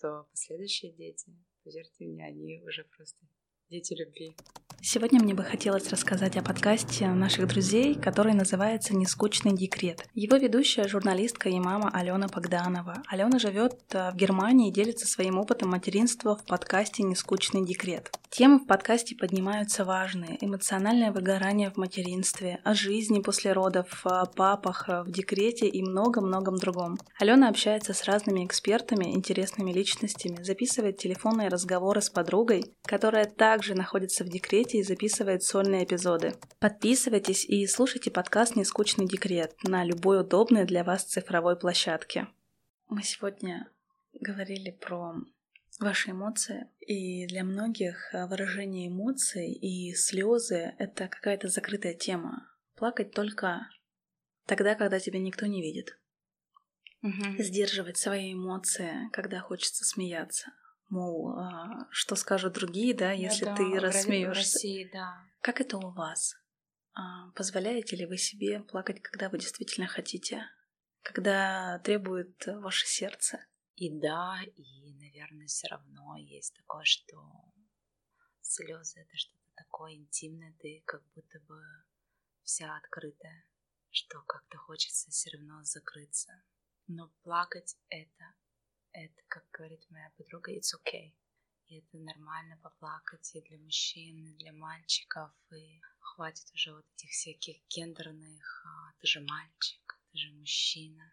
То последующие дети, поверьте мне, они уже просто дети любви. Сегодня мне бы хотелось рассказать о подкасте наших друзей, который называется «Нескучный декрет». Его ведущая журналистка и мама Алена Богданова. Алена живет э, в Германии и делится своим опытом материнства в подкасте «Нескучный декрет». Темы в подкасте поднимаются важные. Эмоциональное выгорание в материнстве, о жизни после родов, о папах в декрете и много-многом другом. Алена общается с разными экспертами, интересными личностями, записывает телефонные разговоры с подругой, которая также находится в декрете и записывает сольные эпизоды. Подписывайтесь и слушайте подкаст «Нескучный декрет» на любой удобной для вас цифровой площадке. Мы сегодня говорили про ваши эмоции. И для многих выражение эмоций и слезы — это какая-то закрытая тема. Плакать только тогда, когда тебя никто не видит. Угу. Сдерживать свои эмоции, когда хочется смеяться мол, а, что скажут другие, да, если да, ты рассмеешься. В России, да. Как это у вас? А, позволяете ли вы себе плакать, когда вы действительно хотите? Когда требует ваше сердце? И да, и, наверное, все равно есть такое, что слезы это что-то такое интимное, ты как будто бы вся открытая, что как-то хочется все равно закрыться. Но плакать это это, как говорит моя подруга, it's okay. И это нормально поплакать и для мужчин, и для мальчиков, и хватит уже вот этих всяких гендерных, а, ты же мальчик, ты же мужчина.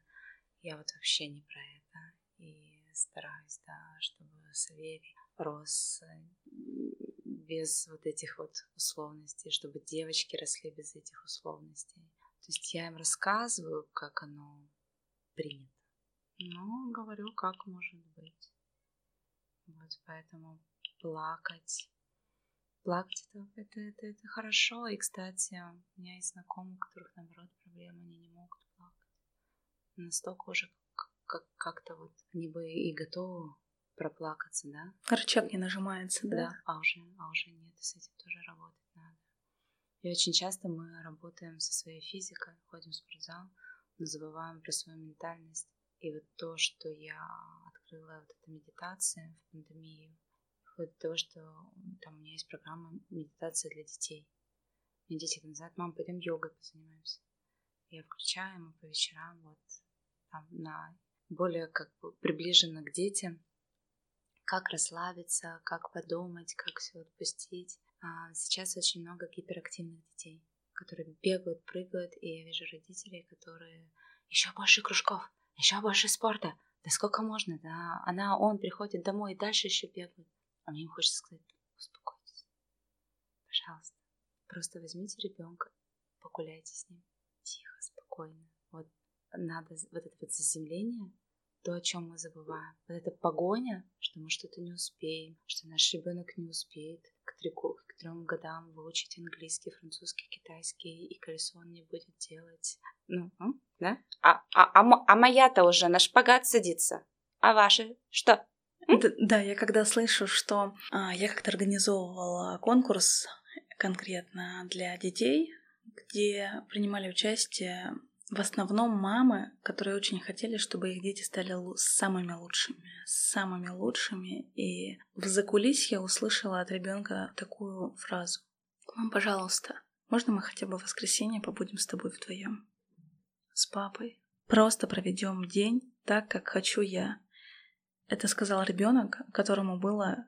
Я вот вообще не про это. И стараюсь, да, чтобы Саверий рос э, без вот этих вот условностей, чтобы девочки росли без этих условностей. То есть я им рассказываю, как оно принято но говорю, как может быть. Вот поэтому плакать. Плакать это, это, это, это хорошо. И, кстати, у меня есть знакомые, у которых, наоборот, проблемы, они не могут плакать. Настолько уже как, как-то вот они бы и готовы проплакаться, да? Рычаг не нажимается, да? Да, а уже, а уже нет, с этим тоже работать надо. И очень часто мы работаем со своей физикой, ходим в спортзал, но забываем про свою ментальность. И вот то, что я открыла вот эта медитация в пандемию, вплоть до того, что там у меня есть программа медитация для детей. Мне дети назад, мам, пойдем йогой позанимаемся. Я включаю ему по вечерам вот там на более как бы приближенно к детям, как расслабиться, как подумать, как все отпустить. А сейчас очень много гиперактивных детей, которые бегают, прыгают, и я вижу родителей, которые еще больше кружков, еще больше спорта. Да сколько можно, да? Она, он приходит домой и дальше еще бегает. А мне хочется сказать, успокойтесь. Пожалуйста. Просто возьмите ребенка, погуляйте с ним. Тихо, спокойно. Вот надо вот это вот заземление, то, о чем мы забываем. Вот эта погоня, что мы что-то не успеем, что наш ребенок не успеет к, треку, к трем годам выучить английский, французский, китайский, и колесо он не будет делать. Ну, да? А, а, а, а моя-то уже на шпагат садится. А ваши что? Да, да, я когда слышу, что а, я как-то организовывала конкурс конкретно для детей, где принимали участие в основном мамы, которые очень хотели, чтобы их дети стали самыми лучшими, самыми лучшими. И в закулисье услышала от ребенка такую фразу. Мам, пожалуйста, можно мы хотя бы в воскресенье побудем с тобой вдвоем? С папой. Просто проведем день так, как хочу я. Это сказал ребенок, которому было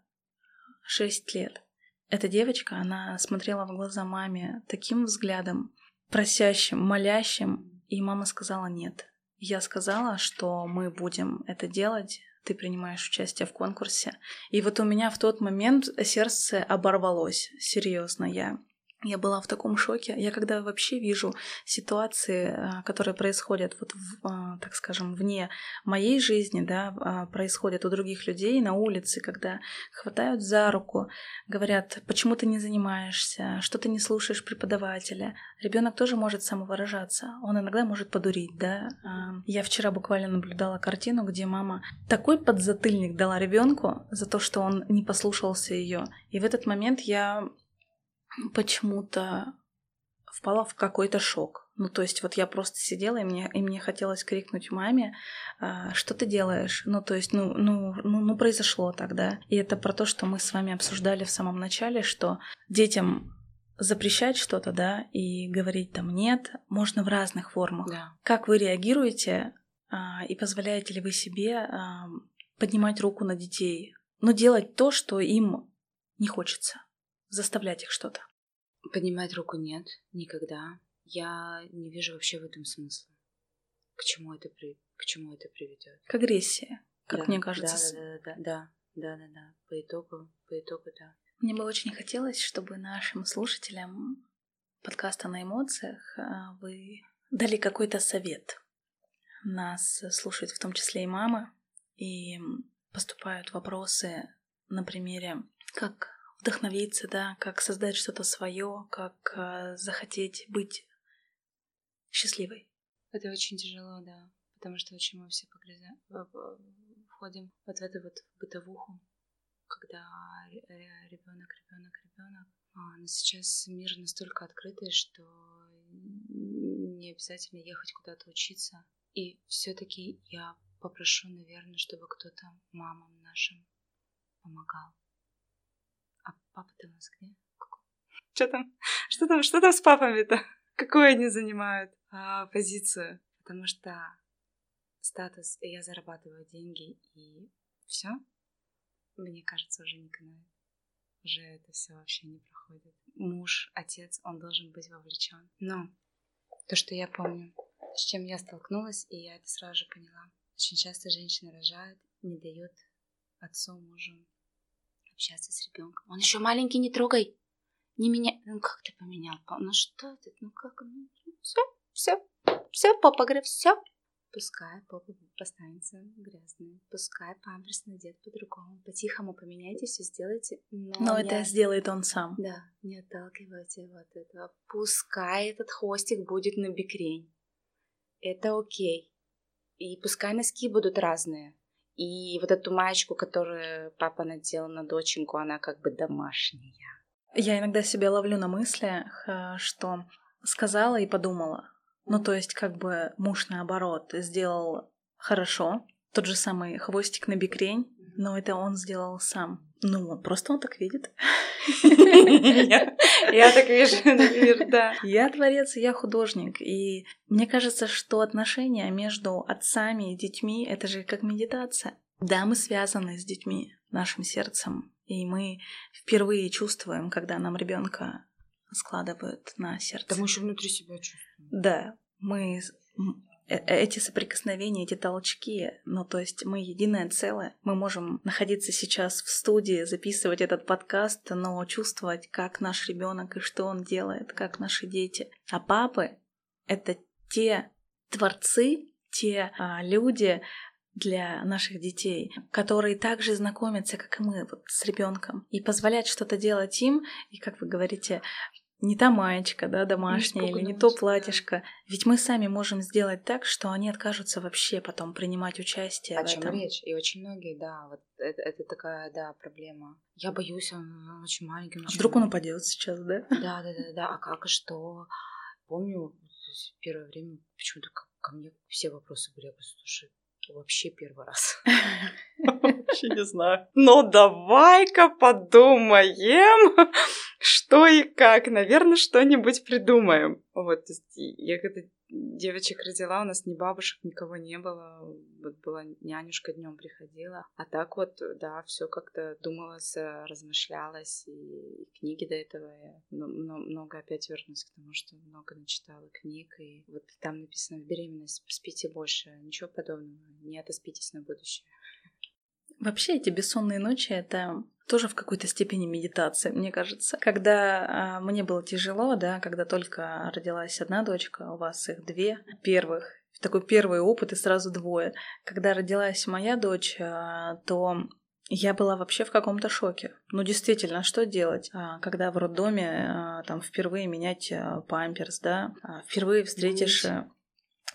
6 лет. Эта девочка, она смотрела в глаза маме таким взглядом, просящим, молящим, и мама сказала нет. Я сказала, что мы будем это делать, ты принимаешь участие в конкурсе. И вот у меня в тот момент сердце оборвалось. Серьезно, я Я была в таком шоке. Я когда вообще вижу ситуации, а, которые происходят, вот, в, а, так скажем, вне моей жизни, да, а, происходят у других людей на улице, когда хватают за руку, говорят, почему ты не занимаешься, что ты не слушаешь преподавателя. Ребенок тоже может самовыражаться. Он иногда может подурить, да. Я вчера буквально наблюдала картину, где мама такой подзатыльник дала ребенку за то, что он не послушался ее. И в этот момент я почему-то впала в какой-то шок. Ну, то есть вот я просто сидела, и мне, и мне хотелось крикнуть маме, а, что ты делаешь? Ну, то есть, ну, ну, ну, ну, произошло тогда. И это про то, что мы с вами обсуждали в самом начале, что детям запрещать что-то, да, и говорить там нет, можно в разных формах. Да. Как вы реагируете а, и позволяете ли вы себе а, поднимать руку на детей, но делать то, что им не хочется? Заставлять их что-то? Поднимать руку нет, никогда. Я не вижу вообще в этом смысла. К чему это, при... к чему это приведет? К агрессии, как да, мне кажется. Да, да, да, да, да, да, да. По итогу, по итогу, да. Мне бы очень хотелось, чтобы нашим слушателям подкаста на эмоциях а, вы дали какой-то совет. Нас слушают в том числе и мамы, и поступают вопросы на примере, как вдохновиться, да, как создать что-то свое, как э, захотеть быть счастливой. Это очень тяжело, да, потому что очень мы все погрязаем, входим вот в эту вот бытовуху, когда ребенок, ребенок, ребенок. А, но сейчас мир настолько открытый, что не обязательно ехать куда-то учиться. И все-таки я попрошу, наверное, чтобы кто-то мамам нашим помогал. А папа-то у нас где? Что там? [laughs] Что там? Что там с папами-то? [laughs] Какую они занимают а, позицию? Потому что статус, я зарабатываю деньги и все, мне кажется, уже не канает. Уже это все вообще не проходит. Муж, отец, он должен быть вовлечен. Но то, что я помню, с чем я столкнулась, и я это сразу же поняла. Очень часто женщины рожают, не дают отцу, мужу общаться с ребенком. Он еще маленький, не трогай. Не меня. Ну как ты поменял? Ну что ты? Ну как? Ну, все, все, все, папа говорит, все. Пускай попа останется грязной. Пускай памперс надет по-другому. По-тихому поменяйте, все сделайте. Но, но не... это сделает он сам. Да, не отталкивайте вот этого. Пускай этот хвостик будет на бикрень. Это окей. И пускай носки будут разные. И вот эту маечку, которую папа надел на доченьку, она как бы домашняя. Я иногда себя ловлю на мыслях, э, что сказала и подумала. Ну, то есть, как бы муж наоборот сделал хорошо, тот же самый хвостик на бикрень, но это он сделал сам. Ну, просто он так видит. [laughs] [laughs] Я [laughs] так вижу, да. Я творец, я художник. И мне кажется, что отношения между отцами и детьми — это же как медитация. Да, мы связаны с детьми, нашим сердцем, и мы впервые чувствуем, когда нам ребенка складывают на сердце. Да мы еще внутри себя чувствуем. Да, мы эти соприкосновения, эти толчки, ну то есть мы единое целое. Мы можем находиться сейчас в студии, записывать этот подкаст, но чувствовать, как наш ребенок и что он делает, как наши дети. А папы — это те творцы, те а, люди, для наших детей, которые также знакомятся, как и мы, вот, с ребенком, и позволять что-то делать им, и, как вы говорите, не та маечка, да, домашняя, не или не то платьишко. Да. Ведь мы сами можем сделать так, что они откажутся вообще потом принимать участие О в чем этом. речь? И очень многие, да, вот это, это такая, да, проблема. Я боюсь, он очень маленький. а вдруг он упадет сейчас, да? Да, да, да, да. А как и что? Помню, в первое время почему-то ко мне все вопросы были, я просто, слушай, вообще первый раз. [laughs] Вообще не знаю. Ну, давай-ка подумаем, [laughs] что и как. Наверное, что-нибудь придумаем. Вот, то есть я когда девочек родила, у нас ни бабушек, никого не было. Вот была нянюшка днем приходила. А так вот, да, все как-то думалось, размышлялось. И, книги до этого я много опять вернусь к тому, что много начитала книг. И вот там написано в беременность спите больше. Ничего подобного. Не отоспитесь на будущее. Вообще эти бессонные ночи — это тоже в какой-то степени медитация, мне кажется. Когда а, мне было тяжело, да, когда только родилась одна дочка, у вас их две первых, такой первый опыт и сразу двое. Когда родилась моя дочь, а, то я была вообще в каком-то шоке. Ну, действительно, что делать, а, когда в роддоме а, там впервые менять а, памперс, да, впервые встретишь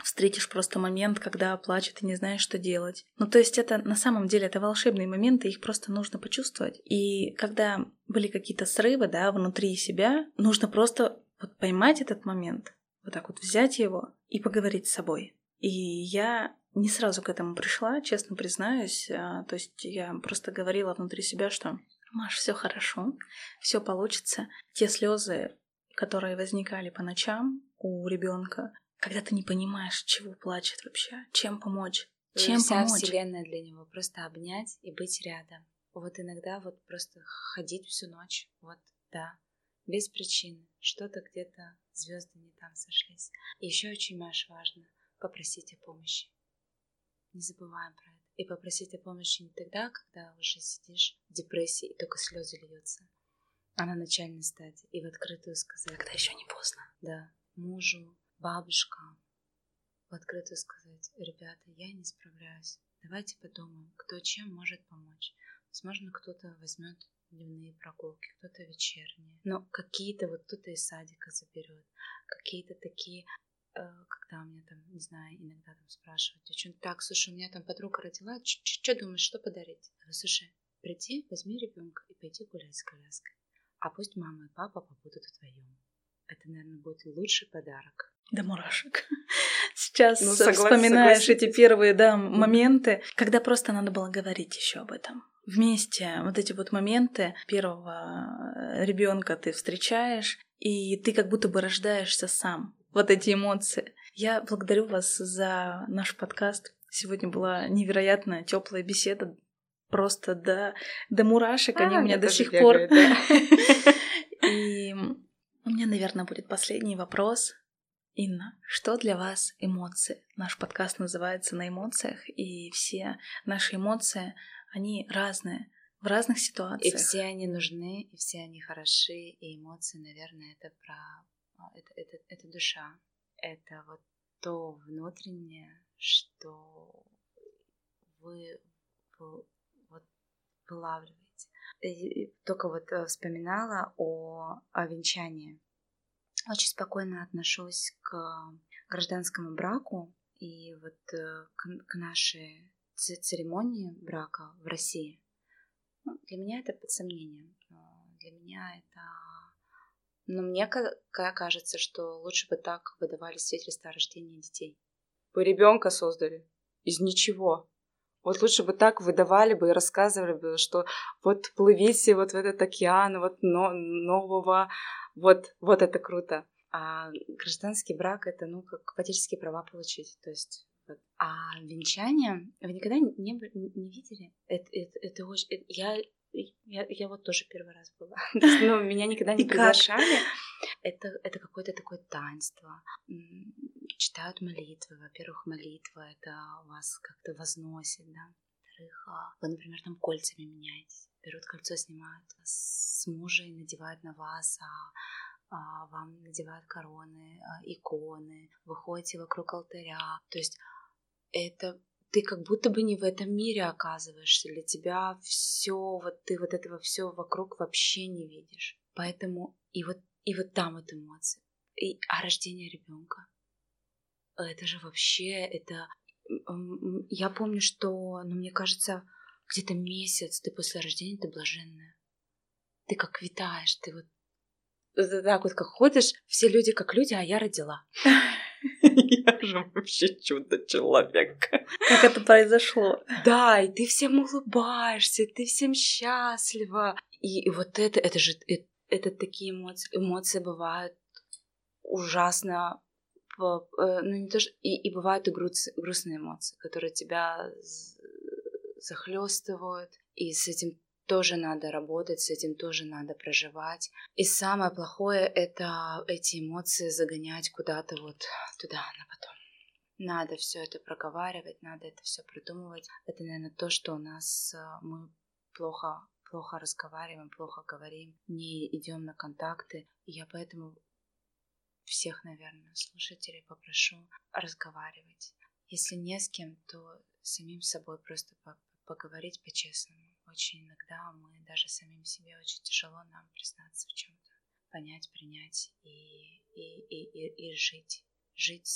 встретишь просто момент, когда плачет и не знаешь, что делать. Ну, то есть это на самом деле это волшебные моменты, их просто нужно почувствовать. И когда были какие-то срывы, да, внутри себя, нужно просто вот поймать этот момент, вот так вот взять его и поговорить с собой. И я не сразу к этому пришла, честно признаюсь. А, то есть я просто говорила внутри себя, что Маш, все хорошо, все получится. Те слезы, которые возникали по ночам у ребенка, когда ты не понимаешь, чего плачет вообще, чем помочь. Чем Вся помочь? вселенная для него просто обнять и быть рядом. Вот иногда вот просто ходить всю ночь, вот, да, без причины. Что-то где-то звезды не там сошлись. И еще очень, Маш, важно попросить о помощи. Не забываем про это. И попросить о помощи не тогда, когда уже сидишь в депрессии и только слезы льются, а на начальной стадии. И в открытую сказать. Когда еще не поздно. Да, мужу, бабушкам в открытую сказать, ребята, я не справляюсь, давайте подумаем, кто чем может помочь. Возможно, кто-то возьмет дневные прогулки, кто-то вечерние. Но какие-то вот кто-то из садика заберет, какие-то такие э, когда меня там, не знаю, иногда там спрашивают, девчонки, так, слушай, у меня там подруга родила, что думаешь, что подарить? Я говорю, слушай, приди, возьми ребенка и пойди гулять с коляской. А пусть мама и папа побудут вдвоем. Это, наверное, будет лучший подарок до мурашек. [laughs] Сейчас ну, согласен, вспоминаешь согласен. эти первые да, моменты, когда просто надо было говорить еще об этом. Вместе вот эти вот моменты первого э, ребенка ты встречаешь, и ты как будто бы рождаешься сам. Вот эти эмоции. Я благодарю вас за наш подкаст. Сегодня была невероятно теплая беседа, просто до, до мурашек, а, они у меня до сих бегаю, пор. Да. [laughs] И у меня, наверное, будет последний вопрос. Инна, что для вас эмоции? Наш подкаст называется «На эмоциях», и все наши эмоции, они разные, в разных ситуациях. И все они нужны, и все они хороши, и эмоции, наверное, это про... А, это, это, это душа, это вот то внутреннее, что вы, вы вот вылавливаете. Только вот э, вспоминала о, о венчании очень спокойно отношусь к гражданскому браку и вот э, к, к нашей церемонии брака в России. Ну, для меня это под сомнением. Для меня это... Но мне кажется, что лучше бы так выдавали свидетельства о рождении детей. Вы ребенка создали из ничего. Вот лучше бы так выдавали бы и рассказывали бы, что вот плывите вот в этот океан вот но, нового вот, вот это круто. А гражданский брак это, ну, как ипотеческие права получить. То есть вот. А венчание вы никогда не, не, не видели? Это, это, это очень... Это, я, я, я вот тоже первый раз была. [laughs] Но меня никогда не приглашали. Это, это какое-то такое таинство. Читают молитвы. Во-первых, молитва это вас как-то возносит, да. Во-вторых, а, вы, например, там кольцами меняетесь берут кольцо, снимают с мужа и надевают на вас, а, а вам надевают короны, а, иконы, выходите вокруг алтаря. То есть это ты как будто бы не в этом мире оказываешься. Для тебя все, вот ты вот этого все вокруг вообще не видишь. Поэтому и вот, и вот там вот эмоции. И, а рождение ребенка. Это же вообще, это... Я помню, что, ну, мне кажется, где-то месяц ты после рождения, ты блаженная. Ты как витаешь, ты вот так вот как ходишь, все люди как люди, а я родила. [laughs] Я же вообще чудо-человек. Как это произошло? Да, и ты всем улыбаешься, ты всем счастлива. И, и вот это, это же, это, это такие эмоции. Эмоции бывают ужасно ну, не то, и, и бывают и груз, грустные эмоции, которые тебя захлестывают, и с этим тоже надо работать, с этим тоже надо проживать. И самое плохое — это эти эмоции загонять куда-то вот туда, на потом. Надо все это проговаривать, надо это все придумывать. Это, наверное, то, что у нас э, мы плохо плохо разговариваем, плохо говорим, не идем на контакты. И я поэтому всех, наверное, слушателей попрошу разговаривать. Если не с кем, то самим собой просто поговорить по-честному. Очень иногда мы даже самим себе очень тяжело нам признаться в чем-то, понять, принять и, и, и, и, и жить. Жить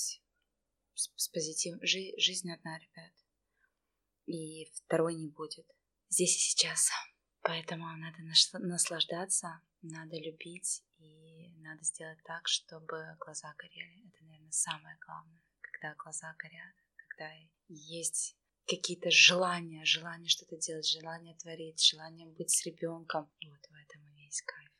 с, с позитивом. Жи, жизнь одна, ребят. И второй не будет. Здесь и сейчас. Поэтому надо наслаждаться, надо любить и надо сделать так, чтобы глаза горели. Это, наверное, самое главное. Когда глаза горят, когда есть какие-то желания, желание что-то делать, желание творить, желание быть с ребенком. Вот в этом и весь кайф.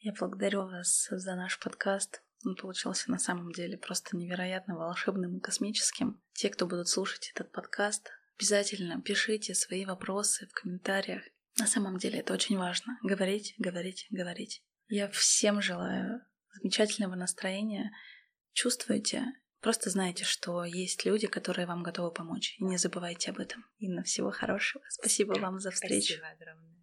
Я благодарю вас за наш подкаст. Он получился на самом деле просто невероятно волшебным и космическим. Те, кто будут слушать этот подкаст, обязательно пишите свои вопросы в комментариях. На самом деле это очень важно. Говорить, говорить, говорить. Я всем желаю замечательного настроения. Чувствуйте Просто знайте, что есть люди, которые вам готовы помочь. И не забывайте об этом. Инна, всего хорошего. Спасибо вам за встречу. Спасибо огромное.